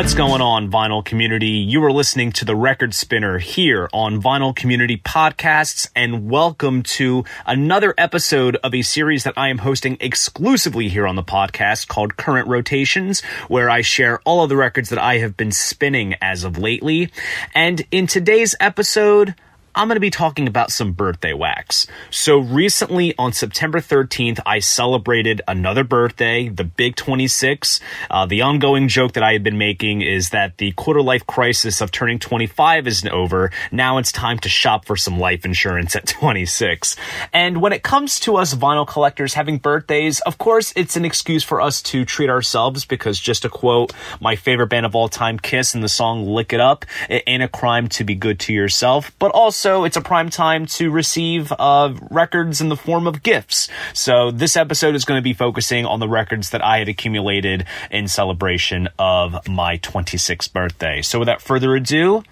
What's going on, vinyl community? You are listening to the Record Spinner here on Vinyl Community Podcasts, and welcome to another episode of a series that I am hosting exclusively here on the podcast called Current Rotations, where I share all of the records that I have been spinning as of lately. And in today's episode, I'm going to be talking about some birthday wax. So recently on September 13th, I celebrated another birthday, the Big 26. Uh, the ongoing joke that I have been making is that the quarter life crisis of turning 25 isn't over. Now it's time to shop for some life insurance at 26. And when it comes to us vinyl collectors having birthdays, of course, it's an excuse for us to treat ourselves because just to quote my favorite band of all time, Kiss, in the song Lick It Up, it ain't a crime to be good to yourself, but also also, it's a prime time to receive uh, records in the form of gifts. So this episode is going to be focusing on the records that I had accumulated in celebration of my 26th birthday. So without further ado,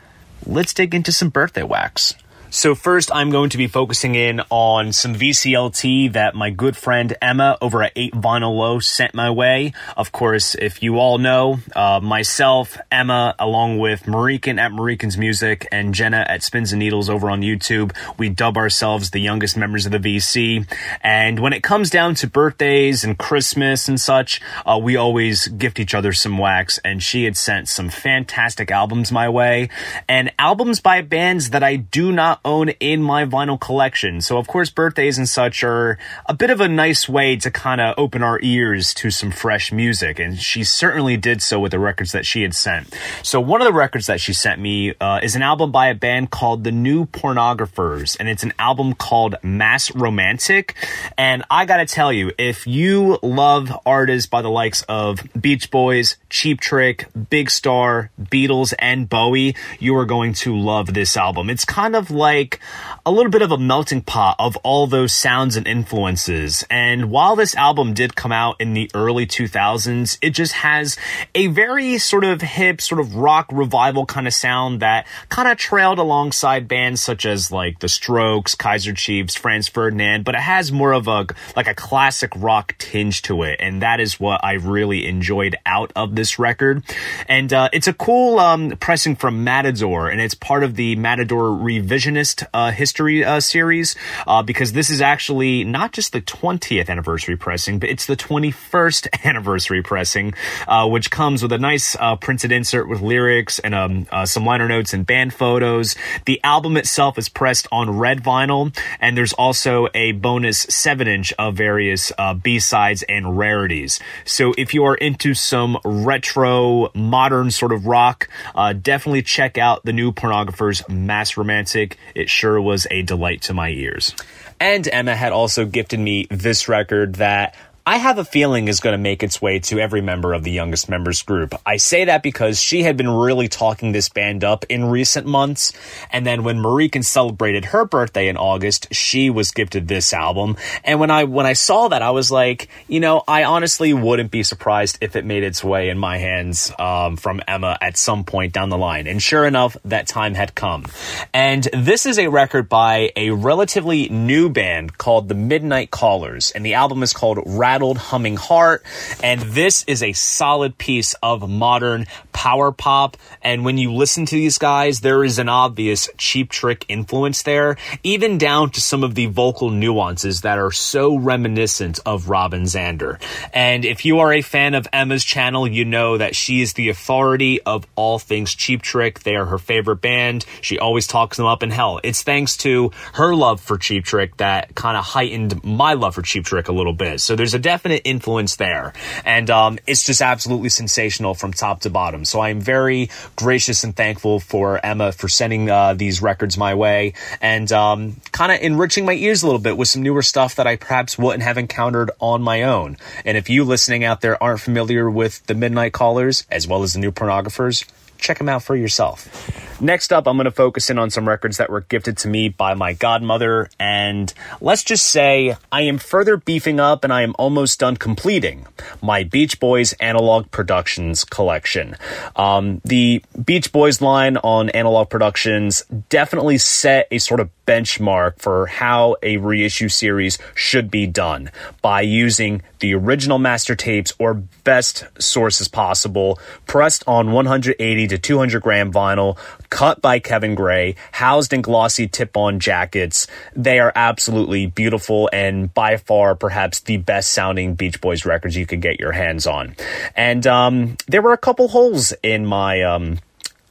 let's dig into some birthday wax. So first, I'm going to be focusing in on some VCLT that my good friend Emma over at 8 Vinyl Low sent my way. Of course, if you all know, uh, myself, Emma, along with Marikin at Marikin's Music and Jenna at Spins and Needles over on YouTube, we dub ourselves the youngest members of the VC. And when it comes down to birthdays and Christmas and such, uh, we always gift each other some wax. And she had sent some fantastic albums my way and albums by bands that I do not own in my vinyl collection. So, of course, birthdays and such are a bit of a nice way to kind of open our ears to some fresh music. And she certainly did so with the records that she had sent. So, one of the records that she sent me uh, is an album by a band called The New Pornographers. And it's an album called Mass Romantic. And I gotta tell you, if you love artists by the likes of Beach Boys, Cheap Trick, Big Star, Beatles, and Bowie, you are going to love this album. It's kind of like like a little bit of a melting pot of all those sounds and influences. And while this album did come out in the early 2000s, it just has a very sort of hip, sort of rock revival kind of sound that kind of trailed alongside bands such as like The Strokes, Kaiser Chiefs, Franz Ferdinand, but it has more of a like a classic rock tinge to it, and that is what I really enjoyed out of this record. And uh, it's a cool um, pressing from Matador, and it's part of the Matador revisionist uh, history uh, series uh, because this is actually not just the 20th anniversary pressing, but it's the 21st anniversary pressing, uh, which comes with a nice uh, printed insert with lyrics and um, uh, some liner notes and band photos. The album itself is pressed on red vinyl, and there's also a bonus 7 inch of various B sides and rarities. So if you are into some retro, modern sort of rock, definitely check out the new Pornographers Mass Romantic. It sure was a delight to my ears. And Emma had also gifted me this record that I have a feeling is going to make its way to every member of the youngest members group. I say that because she had been really talking this band up in recent months. And then when Marikin celebrated her birthday in August, she was gifted this album. And when I, when I saw that, I was like, you know, I honestly wouldn't be surprised if it made its way in my hands, um, from Emma at some point down the line. And sure enough, that time had come. And this is a record by a relatively new band called the Midnight Callers. And the album is called Rattle Rattled Humming Heart. And this is a solid piece of modern power pop. And when you listen to these guys, there is an obvious cheap trick influence there, even down to some of the vocal nuances that are so reminiscent of Robin Zander. And if you are a fan of Emma's channel, you know that she is the authority of all things Cheap Trick. They are her favorite band. She always talks them up in hell. It's thanks to her love for Cheap Trick that kind of heightened my love for Cheap Trick a little bit. So there's a definite influence there. And um, it's just absolutely sensational from top to bottom. So I'm very gracious and thankful for Emma for sending uh, these records my way and um, kind of enriching my ears a little bit with some newer stuff that I perhaps wouldn't have encountered on my own. And if you listening out there aren't familiar with the Midnight Callers as well as the new pornographers, check them out for yourself. Next up, I'm going to focus in on some records that were gifted to me by my godmother. And let's just say I am further beefing up and I am almost done completing my Beach Boys Analogue Productions collection. Um, the Beach Boys line on Analogue Productions definitely set a sort of benchmark for how a reissue series should be done by using the original master tapes or best sources possible, pressed on 180 to 200 gram vinyl, cut by Kevin Gray, housed in glossy tip on jackets. They are absolutely beautiful and by far perhaps the best sounding Beach Boys records you could get your hands on. And um, there were a couple holes in my. Um,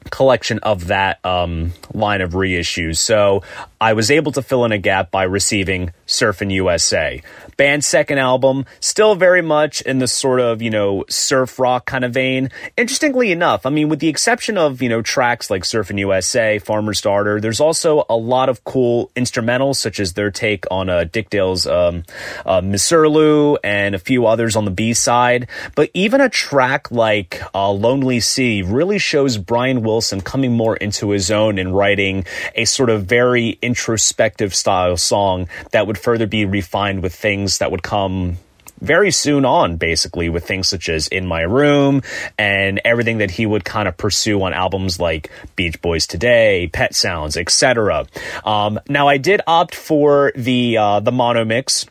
collection of that um, line of reissues. So I was able to fill in a gap by receiving Surfin' USA. Band's second album, still very much in the sort of, you know, surf rock kind of vein. Interestingly enough, I mean, with the exception of, you know, tracks like Surfin' USA, Farmer's Daughter, there's also a lot of cool instrumentals, such as their take on uh, Dick Dale's um, uh, Misirlou and a few others on the B side. But even a track like uh, Lonely Sea really shows Brian Wilson coming more into his own and writing a sort of very introspective style song that would further be refined with things that would come very soon on, basically, with things such as In My Room and everything that he would kind of pursue on albums like Beach Boys Today, Pet Sounds, etc. Um, now, I did opt for the uh, the mono mix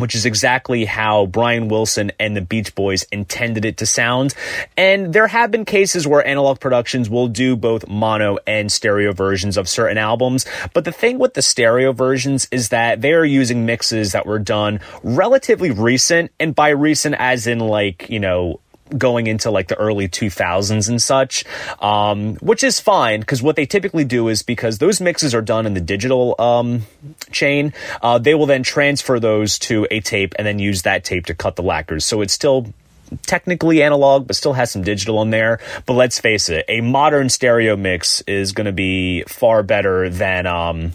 which is exactly how Brian Wilson and the Beach Boys intended it to sound. And there have been cases where Analogue Productions will do both mono and stereo versions of certain albums. But the thing with the stereo versions is that they are using mixes that were done relatively recent. And by recent, as in like, you know, going into like the early 2000s and such, um, which is fine because what they typically do is because those mixes are done in the digital um, chain, uh, they will then transfer those to a tape and then use that tape to cut the lacquers. So it's still technically analog, but still has some digital in there. But let's face it, a modern stereo mix is going to be far better than. Um,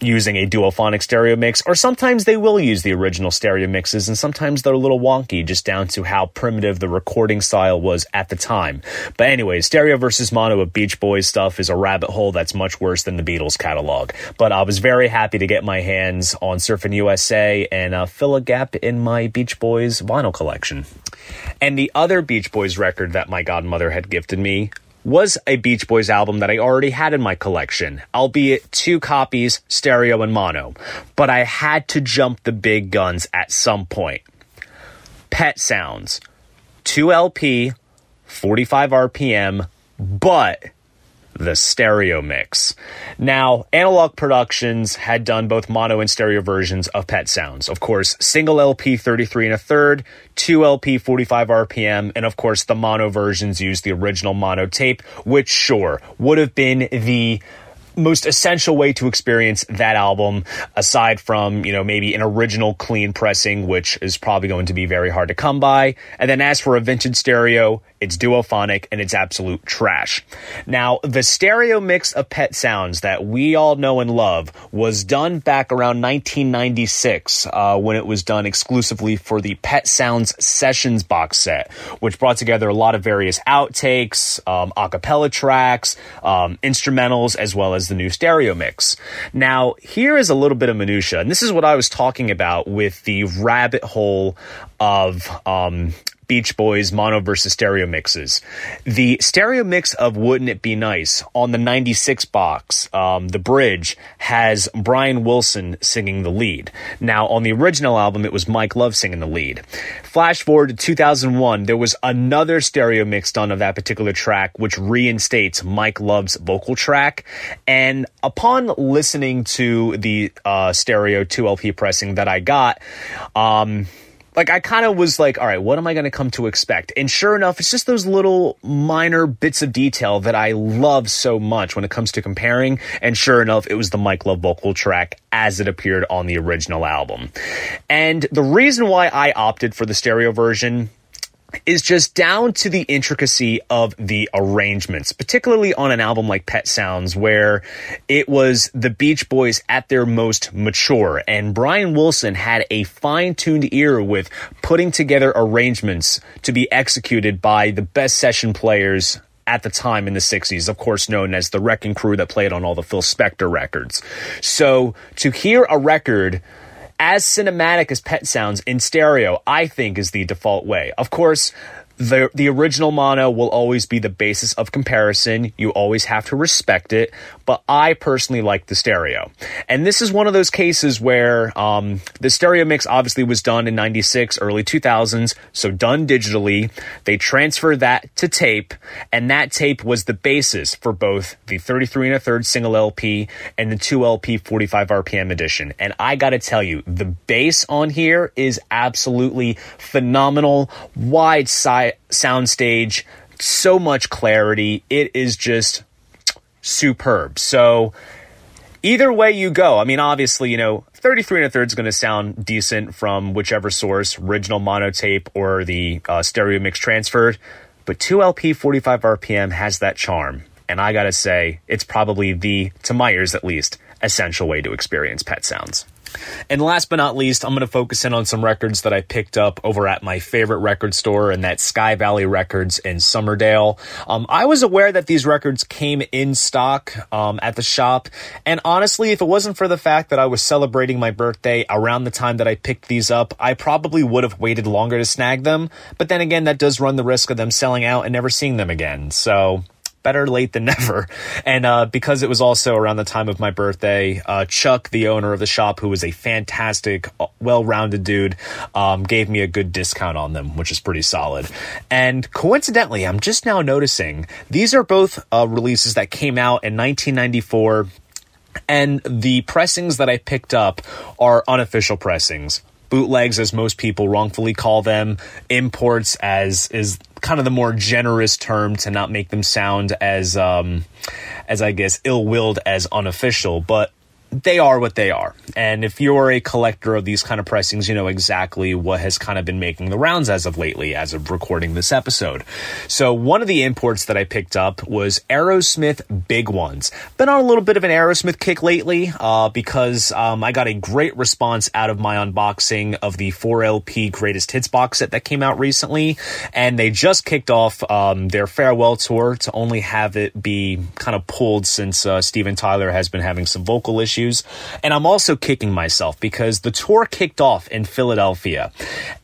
using a duophonic stereo mix, or sometimes they will use the original stereo mixes, and sometimes they're a little wonky, just down to how primitive the recording style was at the time. But anyway, stereo versus mono of Beach Boys stuff is a rabbit hole that's much worse than the Beatles catalog. But I was very happy to get my hands on Surfing USA and uh, fill a gap in my Beach Boys vinyl collection. And the other Beach Boys record that my godmother had gifted me was a Beach Boys album that I already had in my collection, albeit two copies, stereo and mono. But I had to jump the big guns at some point. Pet Sounds, 2 LP, 45 RPM, but the stereo mix. Now, Analogue Productions had done both mono and stereo versions of Pet Sounds. Of course, single LP 33 and a third, 2 LP 45 RPM, and of course the mono versions used the original mono tape, which sure would have been the most essential way to experience that album aside from you know maybe an original clean pressing which is probably going to be very hard to come by and then as for a vintage stereo it's duophonic and it's absolute trash now the stereo mix of pet sounds that we all know and love was done back around 1996 uh, when it was done exclusively for the pet sounds sessions box set which brought together a lot of various outtakes um, acapella tracks um, instrumentals as well as as the new stereo mix. Now, here is a little bit of minutia, and this is what I was talking about with the rabbit hole of um, Beach Boys mono versus stereo mixes. The stereo mix of Wouldn't It Be Nice on the 96 box, um, the bridge, has Brian Wilson singing the lead. Now, on the original album, it was Mike Love singing the lead. Flash forward to 2001, there was another stereo mix done of that particular track, which reinstates Mike Love's vocal track. And upon listening to the uh, stereo 2LP pressing that I got, um, like I kind of was like, all right, what am I going to come to expect? And sure enough, it's just those little minor bits of detail that I love so much when it comes to comparing. And sure enough, it was the Mike Love vocal track as it appeared on the original album. And the reason why I opted for the stereo version is just down to the intricacy of the arrangements, particularly on an album like Pet Sounds, where it was the Beach Boys at their most mature. And Brian Wilson had a fine tuned ear with putting together arrangements to be executed by the best session players at the time in the 60s, of course, known as the Wrecking Crew that played on all the Phil Spector records. So to hear a record as cinematic as Pet Sounds in stereo, I think is the default way. Of course, the the original mono will always be the basis of comparison. You always have to respect it, but I personally like the stereo. And this is one of those cases where um, the stereo mix obviously was done in 96, early 2000s, so done digitally. They transferred that to tape, and that tape was the basis for both the 33 and a third single LP and the 2 LP 45 RPM edition. And I gotta tell you, the bass on here is absolutely phenomenal. Wide side soundstage, so much clarity. It is just superb. So either way you go, I mean, obviously, you know, 33 and a third is going to sound decent from whichever source, original monotape or the uh, stereo mix transferred. But 2LP 45 RPM has that charm. And I gotta say, it's probably the, to my ears at least, essential way to experience pet sounds. And last but not least, I'm going to focus in on some records that I picked up over at my favorite record store, and that's Sky Valley Records in Summerdale. Um, I was aware that these records came in stock um, at the shop, and honestly, if it wasn't for the fact that I was celebrating my birthday around the time that I picked these up, I probably would have waited longer to snag them. But then again, that does run the risk of them selling out and never seeing them again. So better late than never. And uh, because it was also around the time of my birthday, uh, Chuck, the owner of the shop, who was a fantastic, uh, well rounded dude, um, gave me a good discount on them, which is pretty solid. And coincidentally, I'm just now noticing these are both uh, releases that came out in 1994. And the pressings that I picked up are unofficial pressings bootlegs as most people wrongfully call them. Imports as is kind of the more generous term to not make them sound as um, as I guess ill-willed as unofficial, but they are what they are. And if you're a collector of these kind of pressings, you know exactly what has kind of been making the rounds as of lately, as of recording this episode. So one of the imports that I picked up was Aerosmith Big Ones. Been on a little bit of an Aerosmith kick lately, uh, because um, I got a great response out of my unboxing of the 4LP Greatest Hits box set that came out recently. And they just kicked off um, their farewell tour to only have it be kind of pulled since uh, Steven Tyler has been having some vocal issues issues. And I'm also kicking myself because the tour kicked off in Philadelphia.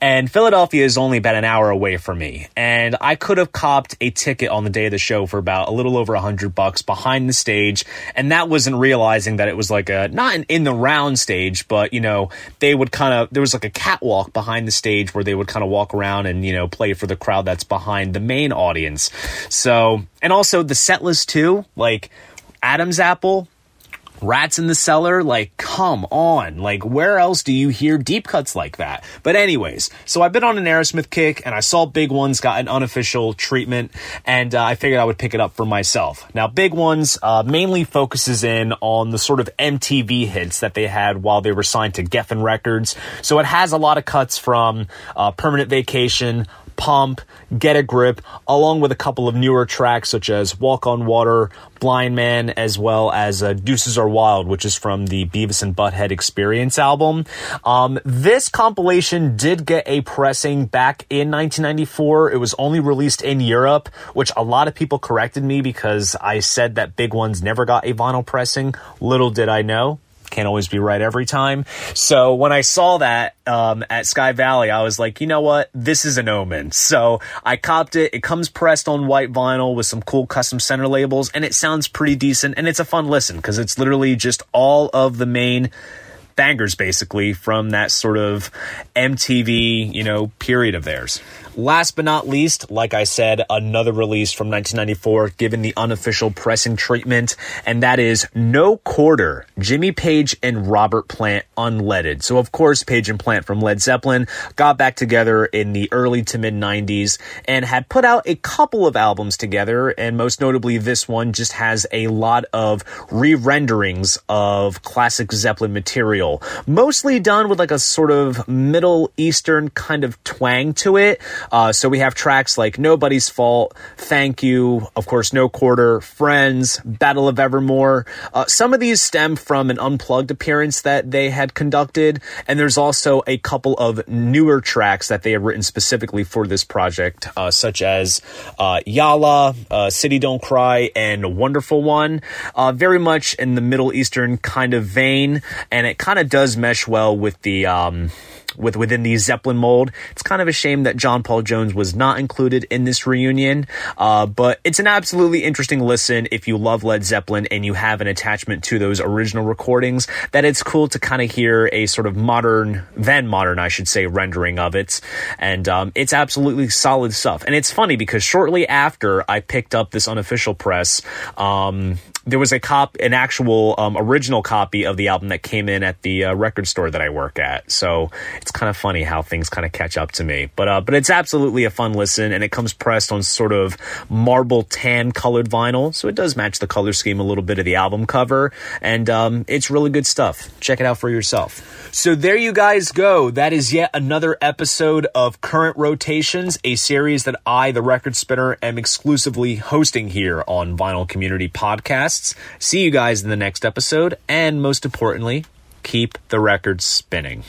And Philadelphia is only about an hour away from me. And I could have copped a ticket on the day of the show for about a little over a hundred bucks behind the stage. And that wasn't realizing that it was like a, not an in the round stage, but you know, they would kind of, there was like a catwalk behind the stage where they would kind of walk around and, you know, play for the crowd that's behind the main audience. So, and also the set list too, like Adam's Apple, Rats in the Cellar, like, come on. Like, where else do you hear deep cuts like that? But, anyways, so I've been on an Aerosmith kick and I saw Big Ones got an unofficial treatment and uh, I figured I would pick it up for myself. Now, Big Ones uh, mainly focuses in on the sort of MTV hits that they had while they were signed to Geffen Records. So it has a lot of cuts from uh, Permanent Vacation, Pump, Get a Grip, along with a couple of newer tracks such as Walk on Water, Blind Man, as well as uh, Deuces Are Wild, which is from the Beavis and Butthead Experience album. Um, this compilation did get a pressing back in 1994. It was only released in Europe, which a lot of people corrected me because I said that Big Ones never got a vinyl pressing. Little did I know can't always be right every time. So when I saw that um, at Sky Valley, I was like, you know what? This is an omen. So I copped it. It comes pressed on white vinyl with some cool custom center labels, and it sounds pretty decent. And it's a fun listen because it's literally just all of the main bangers basically from that sort of MTV, you know, period of theirs. Last but not least, like I said, another release from 1994 given the unofficial pressing treatment, and that is No Quarter, Jimmy Page and Robert Plant Unledded. So, of course, Page and Plant from Led Zeppelin got back together in the early to mid 90s and had put out a couple of albums together, and most notably, this one just has a lot of re renderings of classic Zeppelin material, mostly done with like a sort of Middle Eastern kind of twang to it. Uh, so we have tracks like Nobody's Fault, Thank You, of course, No Quarter, Friends, Battle of Evermore. Uh, some of these stem from an unplugged appearance that they had conducted, and there's also a couple of newer tracks that they had written specifically for this project, uh, such as uh, Yallah, uh, City Don't Cry, and Wonderful One. Uh, very much in the Middle Eastern kind of vein, and it kind of does mesh well with the. Um, with within the Zeppelin mold. It's kind of a shame that John Paul Jones was not included in this reunion, uh, but it's an absolutely interesting listen if you love Led Zeppelin and you have an attachment to those original recordings. That it's cool to kind of hear a sort of modern, then modern, I should say, rendering of it, and um, it's absolutely solid stuff. And it's funny because shortly after I picked up this unofficial press. Um, there was a cop, an actual um, original copy of the album that came in at the uh, record store that I work at. So it's kind of funny how things kind of catch up to me. But uh, but it's absolutely a fun listen, and it comes pressed on sort of marble tan colored vinyl, so it does match the color scheme a little bit of the album cover, and um, it's really good stuff. Check it out for yourself. So there you guys go. That is yet another episode of Current Rotations, a series that I, the Record Spinner, am exclusively hosting here on Vinyl Community podcasts. See you guys in the next episode, and most importantly, keep the records spinning.